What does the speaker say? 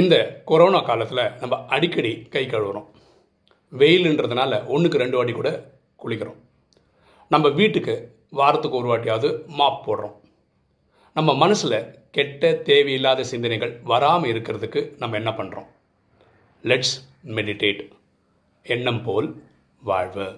இந்த கொரோனா காலத்தில் நம்ம அடிக்கடி கை கழுவுறோம். வெயிலுன்றதுனால ஒன்றுக்கு ரெண்டு வாட்டி கூட குளிக்கிறோம். நம்ம வீட்டுக்கு வாரத்துக்கு ஒரு வாட்டியாவது மாப் போடுறோம். நம்ம மனசில் கெட்ட தேவையில்லாத சிந்தனைகள் வராமல் இருக்கிறதுக்கு நம்ம என்ன பண்ணுறோம் லெட்ஸ் மெடிடேட் எண்ணம் போல் வாழ்வு.